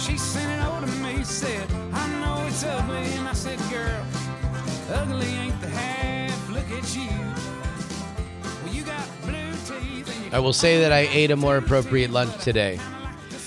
She sent it over to me, said, I know it's ugly. And I said, girl, ugly ain't the half. Look at you. Well, you I will say that I ate a more appropriate lunch today.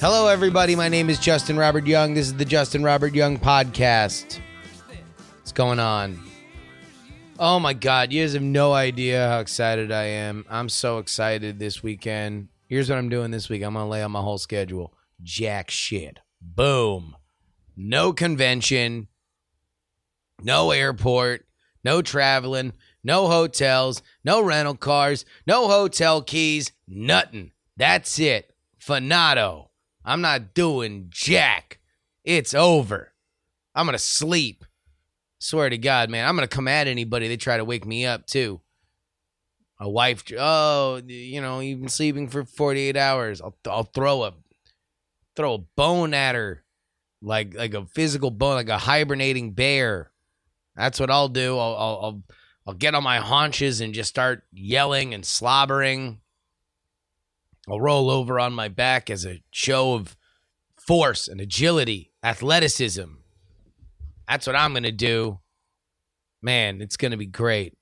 Hello, everybody. My name is Justin Robert Young. This is the Justin Robert Young podcast. What's going on? Oh my God, you guys have no idea how excited I am. I'm so excited this weekend. Here's what I'm doing this week I'm going to lay out my whole schedule. Jack shit. Boom. No convention, no airport, no traveling, no hotels, no rental cars, no hotel keys, nothing. That's it. Finado. I'm not doing jack. It's over. I'm going to sleep. Swear to God, man. I'm going to come at anybody that try to wake me up, too. A wife, oh, you know, you've been sleeping for 48 hours. I'll, I'll throw a throw a bone at her like like a physical bone, like a hibernating bear. That's what I'll do. I'll I'll I'll, I'll get on my haunches and just start yelling and slobbering. I'll roll over on my back as a show of force and agility, athleticism. That's what I'm going to do. Man, it's going to be great.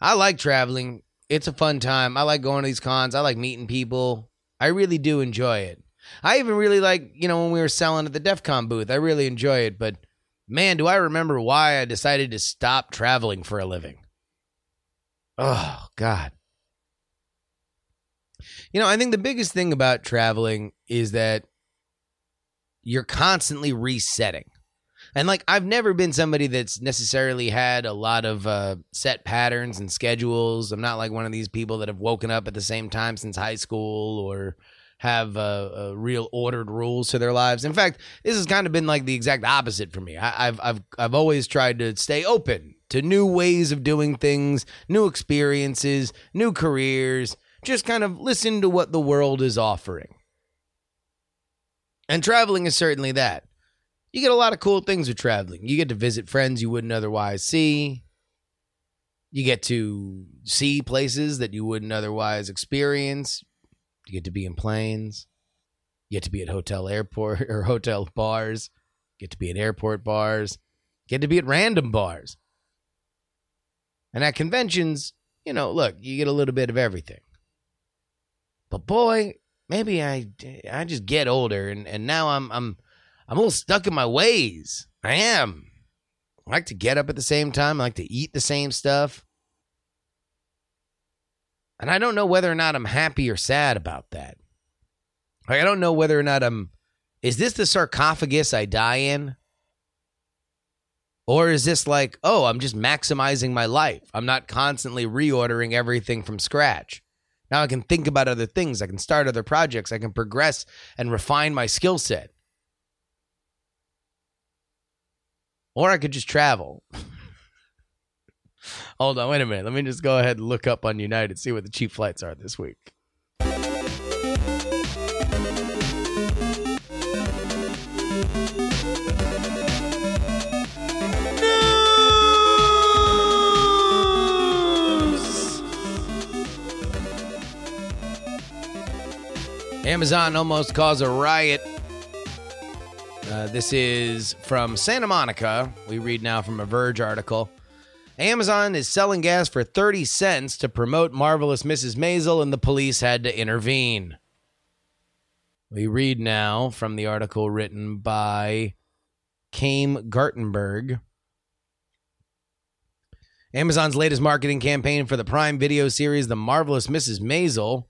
I like traveling. It's a fun time. I like going to these cons. I like meeting people. I really do enjoy it. I even really like, you know, when we were selling at the DEF CON booth, I really enjoy it. But man, do I remember why I decided to stop traveling for a living. Oh, God. You know, I think the biggest thing about traveling is that you're constantly resetting. And like I've never been somebody that's necessarily had a lot of uh, set patterns and schedules. I'm not like one of these people that have woken up at the same time since high school or have uh, uh, real ordered rules to their lives. In fact, this has kind of been like the exact opposite for me. I, I've I've I've always tried to stay open to new ways of doing things, new experiences, new careers. Just kind of listen to what the world is offering. And traveling is certainly that. You get a lot of cool things with traveling. You get to visit friends you wouldn't otherwise see. You get to see places that you wouldn't otherwise experience. You get to be in planes. You get to be at hotel airport or hotel bars. You get to be at airport bars. You get to be at random bars. And at conventions, you know, look, you get a little bit of everything. But boy, maybe I I just get older and, and now I'm I'm I'm a little stuck in my ways. I am. I like to get up at the same time. I like to eat the same stuff. And I don't know whether or not I'm happy or sad about that. Like, I don't know whether or not I'm. Is this the sarcophagus I die in? Or is this like, oh, I'm just maximizing my life? I'm not constantly reordering everything from scratch. Now I can think about other things. I can start other projects. I can progress and refine my skill set. Or I could just travel. Hold on, wait a minute. Let me just go ahead and look up on United, see what the cheap flights are this week. Amazon almost caused a riot uh, this is from Santa Monica. We read now from a Verge article. Amazon is selling gas for 30 cents to promote Marvelous Mrs. Maisel, and the police had to intervene. We read now from the article written by Chaim Gartenberg. Amazon's latest marketing campaign for the Prime Video series, The Marvelous Mrs. Maisel,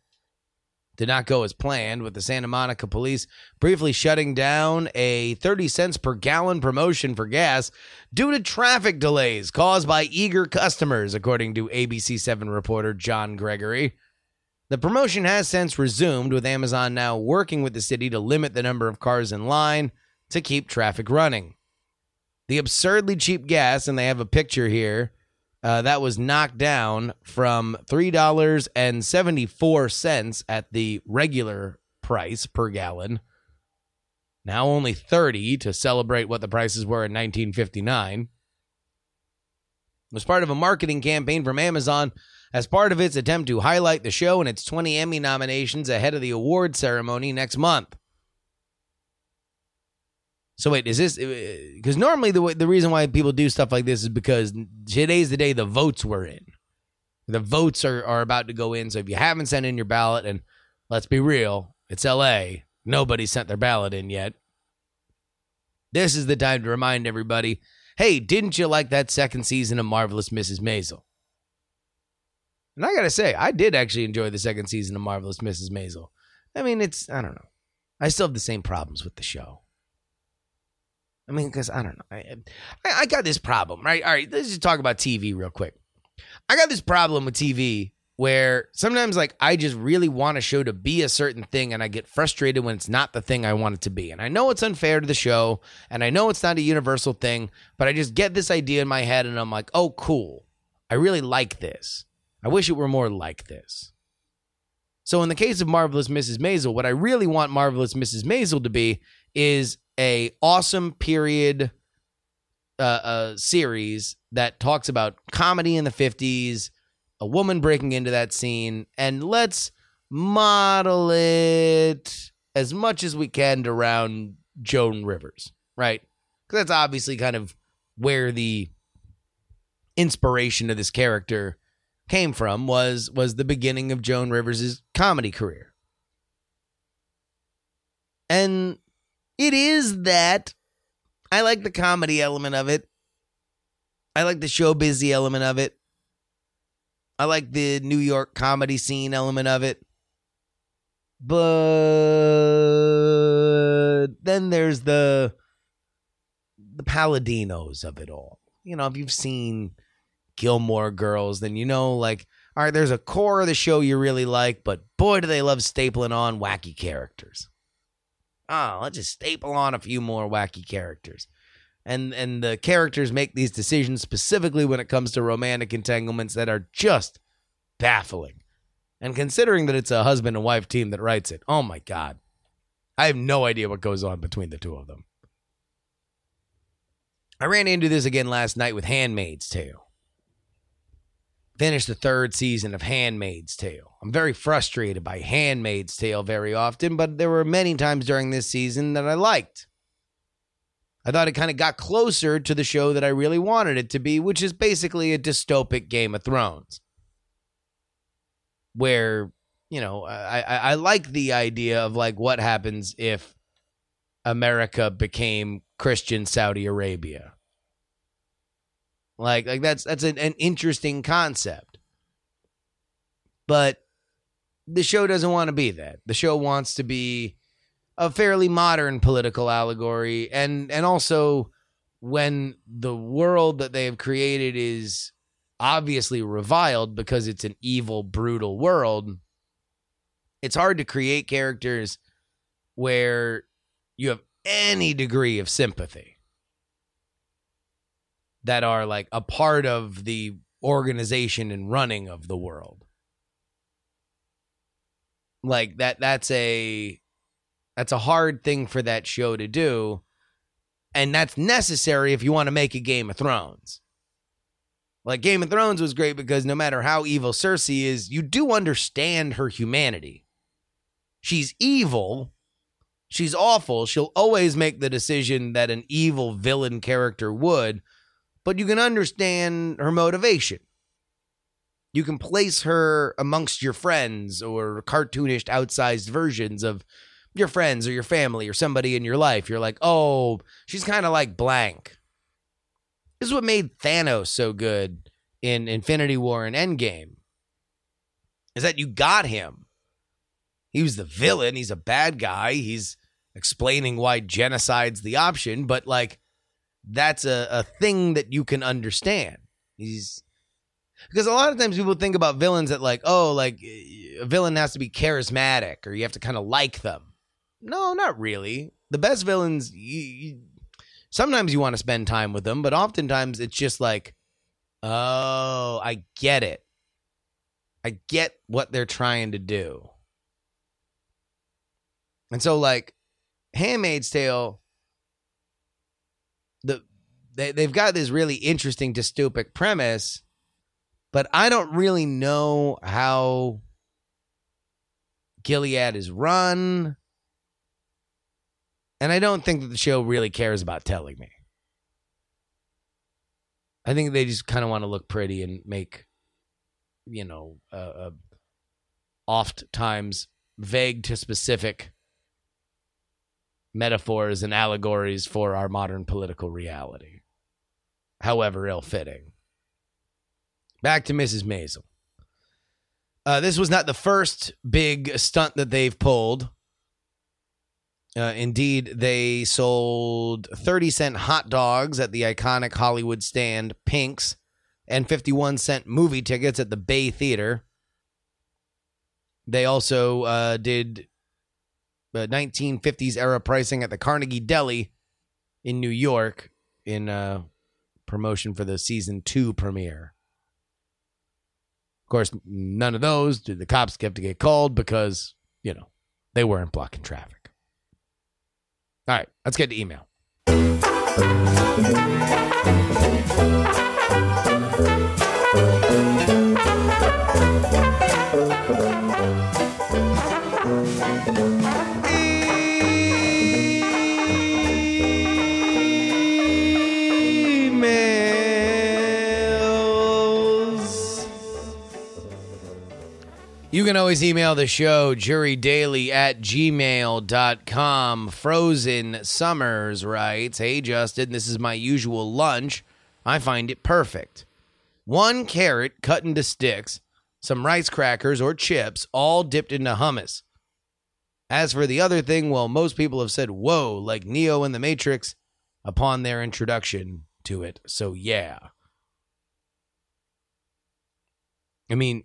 did not go as planned, with the Santa Monica police briefly shutting down a 30 cents per gallon promotion for gas due to traffic delays caused by eager customers, according to ABC7 reporter John Gregory. The promotion has since resumed, with Amazon now working with the city to limit the number of cars in line to keep traffic running. The absurdly cheap gas, and they have a picture here, uh, that was knocked down from $3.74 at the regular price per gallon. Now only 30 to celebrate what the prices were in 1959. It was part of a marketing campaign from Amazon as part of its attempt to highlight the show and its 20 Emmy nominations ahead of the award ceremony next month. So wait, is this because normally the way, the reason why people do stuff like this is because today's the day the votes were in. The votes are, are about to go in. So if you haven't sent in your ballot, and let's be real, it's LA. Nobody sent their ballot in yet. This is the time to remind everybody hey, didn't you like that second season of Marvelous Mrs. Maisel? And I got to say, I did actually enjoy the second season of Marvelous Mrs. Maisel. I mean, it's, I don't know. I still have the same problems with the show. I mean, because I don't know. I, I, I got this problem, right? All right, let's just talk about TV real quick. I got this problem with TV where sometimes, like, I just really want a show to be a certain thing, and I get frustrated when it's not the thing I want it to be. And I know it's unfair to the show, and I know it's not a universal thing, but I just get this idea in my head, and I'm like, oh, cool. I really like this. I wish it were more like this. So, in the case of Marvelous Mrs. Maisel, what I really want Marvelous Mrs. Maisel to be is a awesome period uh, uh, series that talks about comedy in the 50s, a woman breaking into that scene, and let's model it as much as we can around Joan Rivers, right? Because that's obviously kind of where the inspiration of this character came from was was the beginning of Joan Rivers's comedy career. And it is that I like the comedy element of it. I like the show busy element of it. I like the New York comedy scene element of it. But then there's the the Palladinos of it all. You know, if you've seen Gilmore Girls, then you know like all right, there's a core of the show you really like, but boy do they love stapling on wacky characters oh, let's just staple on a few more wacky characters. And and the characters make these decisions specifically when it comes to romantic entanglements that are just baffling. And considering that it's a husband and wife team that writes it, oh my god. I have no idea what goes on between the two of them. I ran into this again last night with Handmaid's Tale finished the third season of Handmaid's Tale. I'm very frustrated by Handmaid's Tale very often, but there were many times during this season that I liked. I thought it kind of got closer to the show that I really wanted it to be, which is basically a dystopic Game of Thrones. Where, you know, I, I, I like the idea of like what happens if America became Christian Saudi Arabia like like that's that's an, an interesting concept. But the show doesn't want to be that. The show wants to be a fairly modern political allegory and and also when the world that they have created is obviously reviled because it's an evil brutal world it's hard to create characters where you have any degree of sympathy that are like a part of the organization and running of the world. Like that that's a that's a hard thing for that show to do. And that's necessary if you want to make a Game of Thrones. Like Game of Thrones was great because no matter how evil Cersei is, you do understand her humanity. She's evil. She's awful. She'll always make the decision that an evil villain character would, but you can understand her motivation. You can place her amongst your friends or cartoonish, outsized versions of your friends or your family or somebody in your life. You're like, oh, she's kind of like blank. This is what made Thanos so good in Infinity War and Endgame. Is that you got him. He was the villain. He's a bad guy. He's explaining why genocide's the option, but like that's a, a thing that you can understand. He's because a lot of times people think about villains that like, oh, like a villain has to be charismatic or you have to kind of like them. No, not really. The best villains, you, you, sometimes you want to spend time with them, but oftentimes it's just like, oh, I get it. I get what they're trying to do. And so, like, Handmaid's Tale, the they, they've got this really interesting dystopic premise, but I don't really know how Gilead is run. And I don't think that the show really cares about telling me. I think they just kind of want to look pretty and make, you know, uh, uh, oft times vague to specific metaphors and allegories for our modern political reality, however ill fitting. Back to Mrs. Maisel. Uh, this was not the first big stunt that they've pulled. Uh, indeed, they sold 30 cent hot dogs at the iconic Hollywood stand Pink's and 51 cent movie tickets at the Bay Theater. They also uh, did 1950s era pricing at the Carnegie Deli in New York in uh, promotion for the season two premiere. Of course, none of those did the cops have to get called because, you know, they weren't blocking traffic. All right, let's get to email. You can always email the show, jurydaily at gmail.com. Frozen Summers writes Hey, Justin, this is my usual lunch. I find it perfect. One carrot cut into sticks, some rice crackers or chips, all dipped into hummus. As for the other thing, well, most people have said whoa, like Neo in the Matrix, upon their introduction to it. So, yeah. I mean,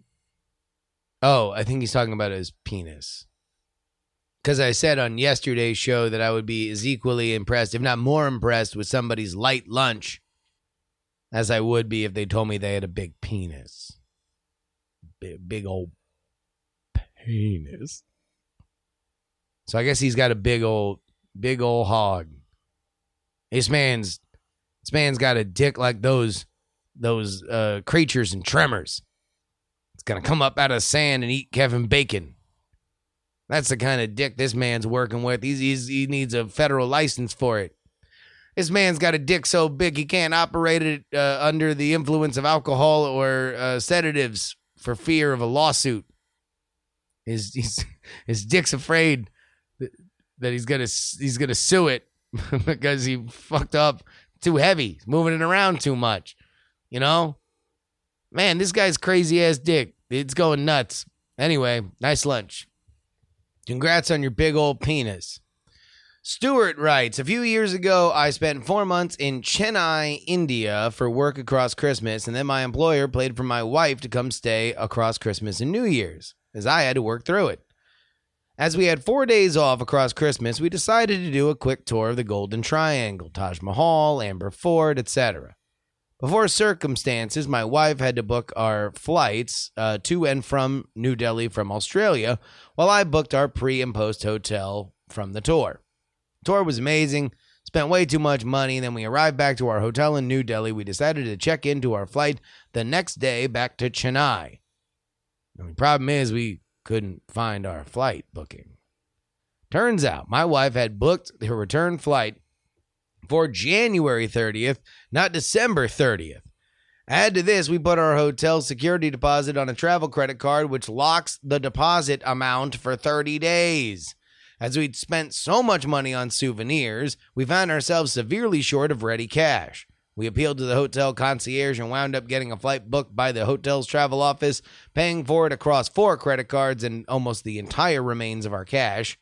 oh, I think he's talking about his penis. Because I said on yesterday's show that I would be as equally impressed, if not more impressed, with somebody's light lunch as I would be if they told me they had a big penis. Big, big old penis. So I guess he's got a big old, big old hog. This man's, this man's got a dick like those, those uh, creatures and tremors. It's gonna come up out of the sand and eat Kevin Bacon. That's the kind of dick this man's working with. He's, he's he needs a federal license for it. This man's got a dick so big he can't operate it uh, under the influence of alcohol or uh, sedatives for fear of a lawsuit. His his his dick's afraid that, he's gonna he's gonna sue it because he fucked up too heavy, moving it around too much. You know, man, this guy's crazy ass dick. It's going nuts. Anyway, nice lunch. Congrats on your big old penis. Stuart writes A few years ago, I spent four months in Chennai, India for work across Christmas, and then my employer played for my wife to come stay across Christmas and New Year's, as I had to work through it. As we had four days off across Christmas, we decided to do a quick tour of the Golden Triangle, Taj Mahal, Amber Fort, etc. Before circumstances, my wife had to book our flights uh, to and from New Delhi from Australia, while I booked our pre and post hotel from the tour. Tour was amazing. Spent way too much money. And then we arrived back to our hotel in New Delhi. We decided to check into our flight the next day back to Chennai. The problem is we couldn't find our flight booking. Turns out my wife had booked her return flight for January 30th, not December 30th. Add to this, we put our hotel security deposit on a travel credit card, which locks the deposit amount for 30 days. As we'd spent so much money on souvenirs, we found ourselves severely short of ready cash. We appealed to the hotel concierge and wound up getting a flight booked by the hotel's travel office, paying for it across four credit cards and almost the entire remains of our cash.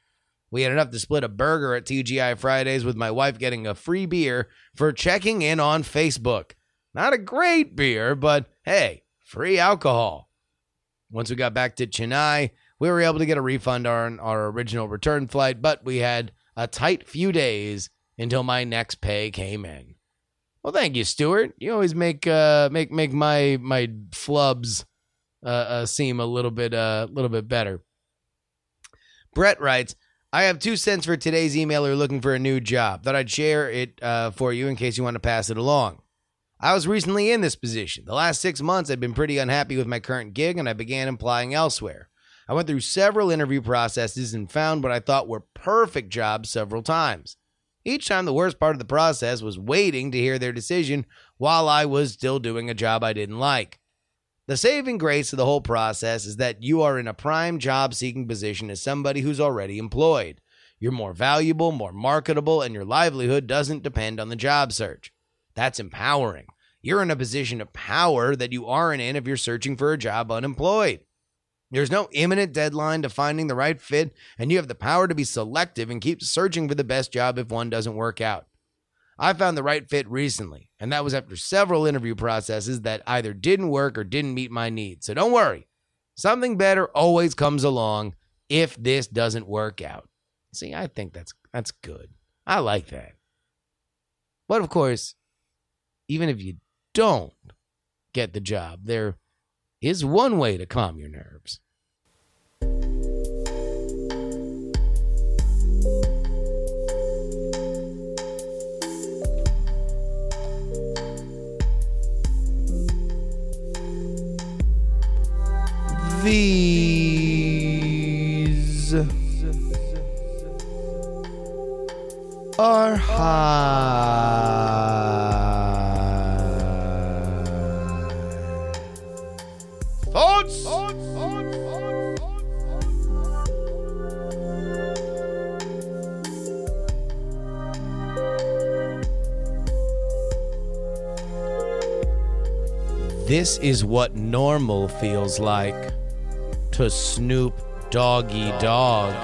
We had enough to split a burger at TGI Fridays with my wife getting a free beer for checking in on Facebook. Not a great beer, but hey, free alcohol. Once we got back to Chennai, we were able to get a refund on our original return flight, but we had a tight few days until my next pay came in. Well, thank you, Stuart. You always make uh, make make my my flubs uh, uh, seem a little bit a uh, little bit better. Brett writes, I have two cents for today's emailer looking for a new job. Thought I'd share it uh, for you in case you want to pass it along. I was recently in this position. The last six months, I've been pretty unhappy with my current gig, and I began applying elsewhere. I went through several interview processes and found what I thought were perfect jobs several times. Each time, the worst part of the process was waiting to hear their decision while I was still doing a job I didn't like. The saving grace of the whole process is that you are in a prime job seeking position as somebody who's already employed. You're more valuable, more marketable, and your livelihood doesn't depend on the job search. That's empowering. You're in a position of power that you aren't in if you're searching for a job unemployed. There's no imminent deadline to finding the right fit, and you have the power to be selective and keep searching for the best job if one doesn't work out. I found the right fit recently, and that was after several interview processes that either didn't work or didn't meet my needs. So don't worry, something better always comes along if this doesn't work out. See, I think that's that's good. I like that. But of course, even if you don't get the job, there is one way to calm your nerves. These are high. Thoughts? This is what normal feels like to Snoop Doggy Dogg.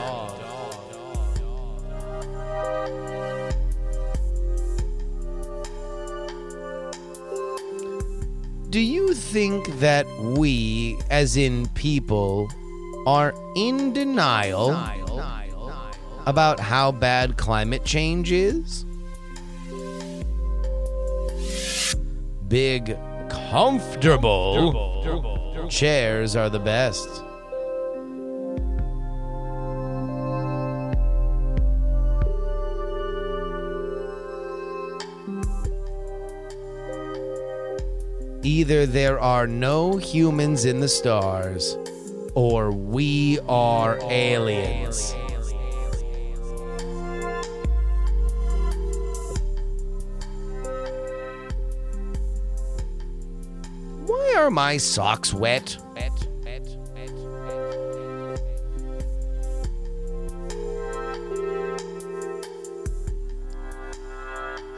Do you think that we, as in people, are in denial about how bad climate change is? Big, comfortable chairs are the best. Either there are no humans in the stars, or we are aliens. Why are my socks wet?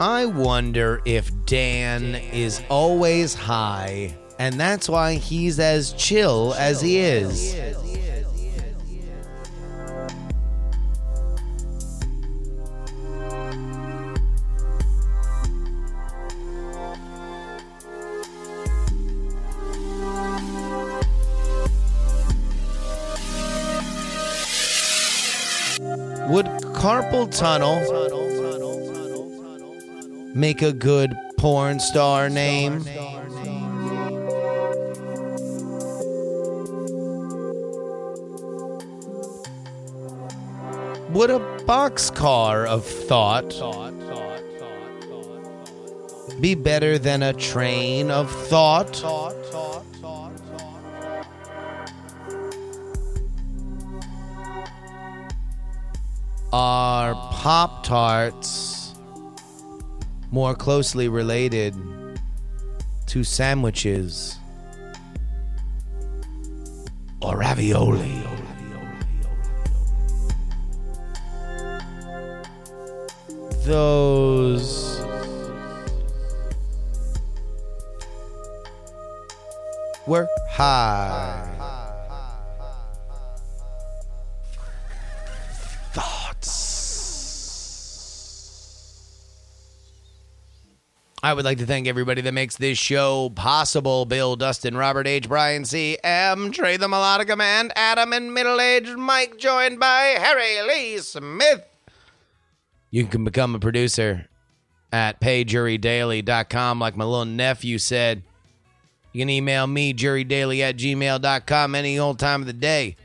I wonder if Dan is always high, and that's why he's as chill as he is. Would carpal tunnel make a good porn star name? Would a boxcar of thought be better than a train of thought? Are Pop Tarts more closely related to sandwiches or ravioli. Those were high. I would like to thank everybody that makes this show possible. Bill, Dustin, Robert H., Brian C., M., Trey the Melodica Man, Adam, and middle-aged Mike, joined by Harry Lee Smith. You can become a producer at payjurydaily.com, like my little nephew said. You can email me, jurydaily at gmail.com, any old time of the day.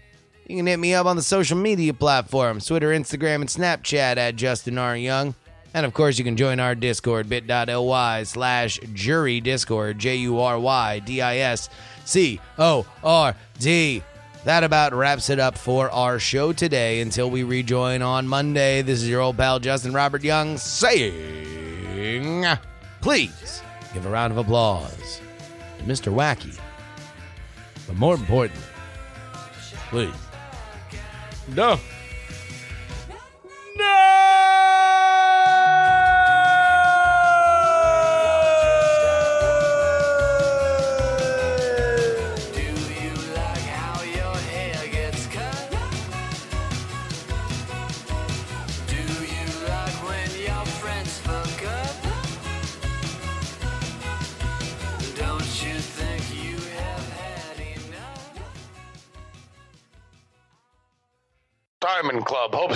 You can hit me up on the social media platforms Twitter, Instagram, and Snapchat at Justin R. Young. And of course, you can join our Discord, bit.ly slash jury discord, J U R Y D I S C O R D. That about wraps it up for our show today. Until we rejoin on Monday, this is your old pal Justin Robert Young saying, please give a round of applause to Mr. Wacky. But more importantly, please, no.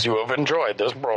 You have enjoyed this program.